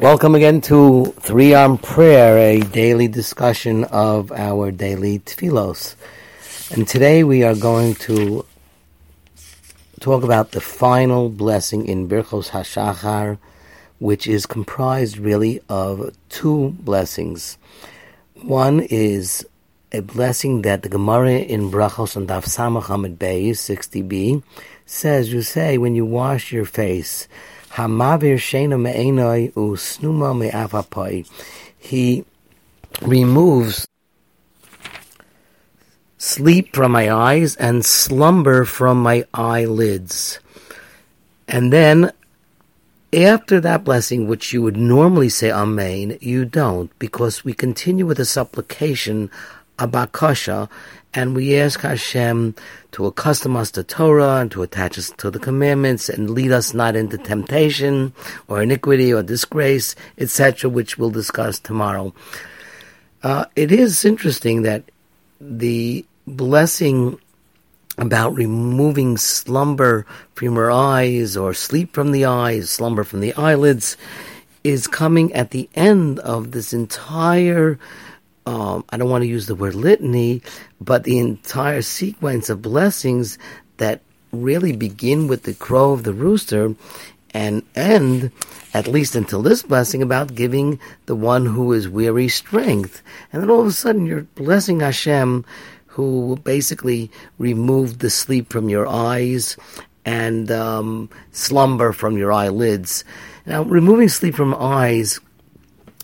Welcome again to Three on Prayer, a daily discussion of our daily tefillos. And today we are going to talk about the final blessing in Birchos HaShachar, which is comprised really of two blessings. One is a blessing that the Gemara in Brachos and Daf Samach Hamid Bey 60b says, you say when you wash your face, Hamavir Shena Me'enoi. He removes sleep from my eyes and slumber from my eyelids. And then after that blessing, which you would normally say Amen, you don't, because we continue with a supplication Abakasha, and we ask Hashem to accustom us to Torah and to attach us to the commandments and lead us not into temptation or iniquity or disgrace, etc., which we'll discuss tomorrow. Uh, it is interesting that the blessing about removing slumber from your eyes or sleep from the eyes, slumber from the eyelids, is coming at the end of this entire um, I don't want to use the word litany, but the entire sequence of blessings that really begin with the crow of the rooster and end, at least until this blessing, about giving the one who is weary strength. And then all of a sudden you're blessing Hashem, who basically removed the sleep from your eyes and um, slumber from your eyelids. Now, removing sleep from eyes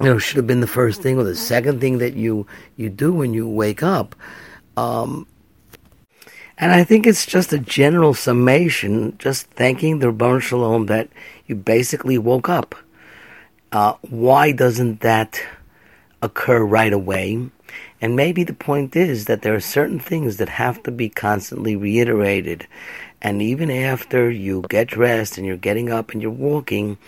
you know, should have been the first thing or the second thing that you you do when you wake up. Um, and I think it's just a general summation, just thanking the Ribbono Shel Olam that you basically woke up. Uh, why doesn't that occur right away? And maybe the point is that there are certain things that have to be constantly reiterated. And even after you get dressed and you're getting up and you're walking,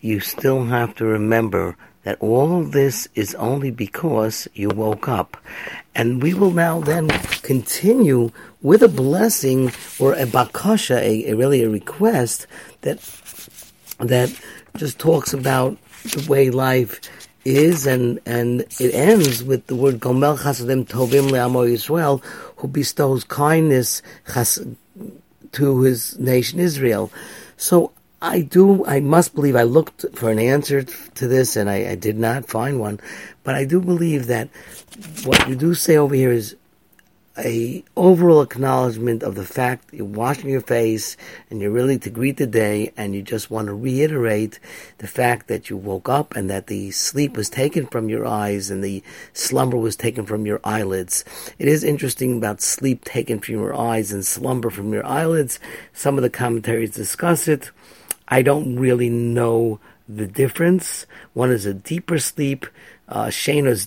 you still have to remember that all this is only because you woke up. And we will now then continue with a blessing or a bakasha, a, a really a request that that just talks about the way life is, and and it ends with the word Gomel Chasadim Tovim Le'amo Yisrael, who bestows kindness to his nation Israel. So I do, I must believe, I looked for an answer to this and I, I, did not find one, but I do believe that what you do say over here is a overall acknowledgement of the fact you're washing your face and you're really to greet the day and you just want to reiterate the fact that you woke up and that the sleep was taken from your eyes and the slumber was taken from your eyelids. It is interesting about sleep taken from your eyes and slumber from your eyelids. Some of the commentaries discuss it. I don't really know the difference. One is a deeper sleep. Uh,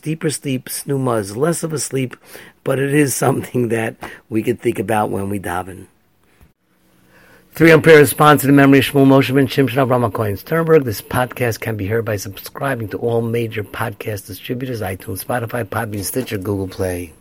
deeper sleep. Snuma is less of a sleep, but it is something that we could think about when we daven. Three on prayer is sponsored in memory of Shmuel Moshe ben Shimshon Avraham Cohen Sternberg. This podcast can be heard by subscribing to all major podcast distributors, iTunes, Spotify, Podbean, Stitcher, Google Play.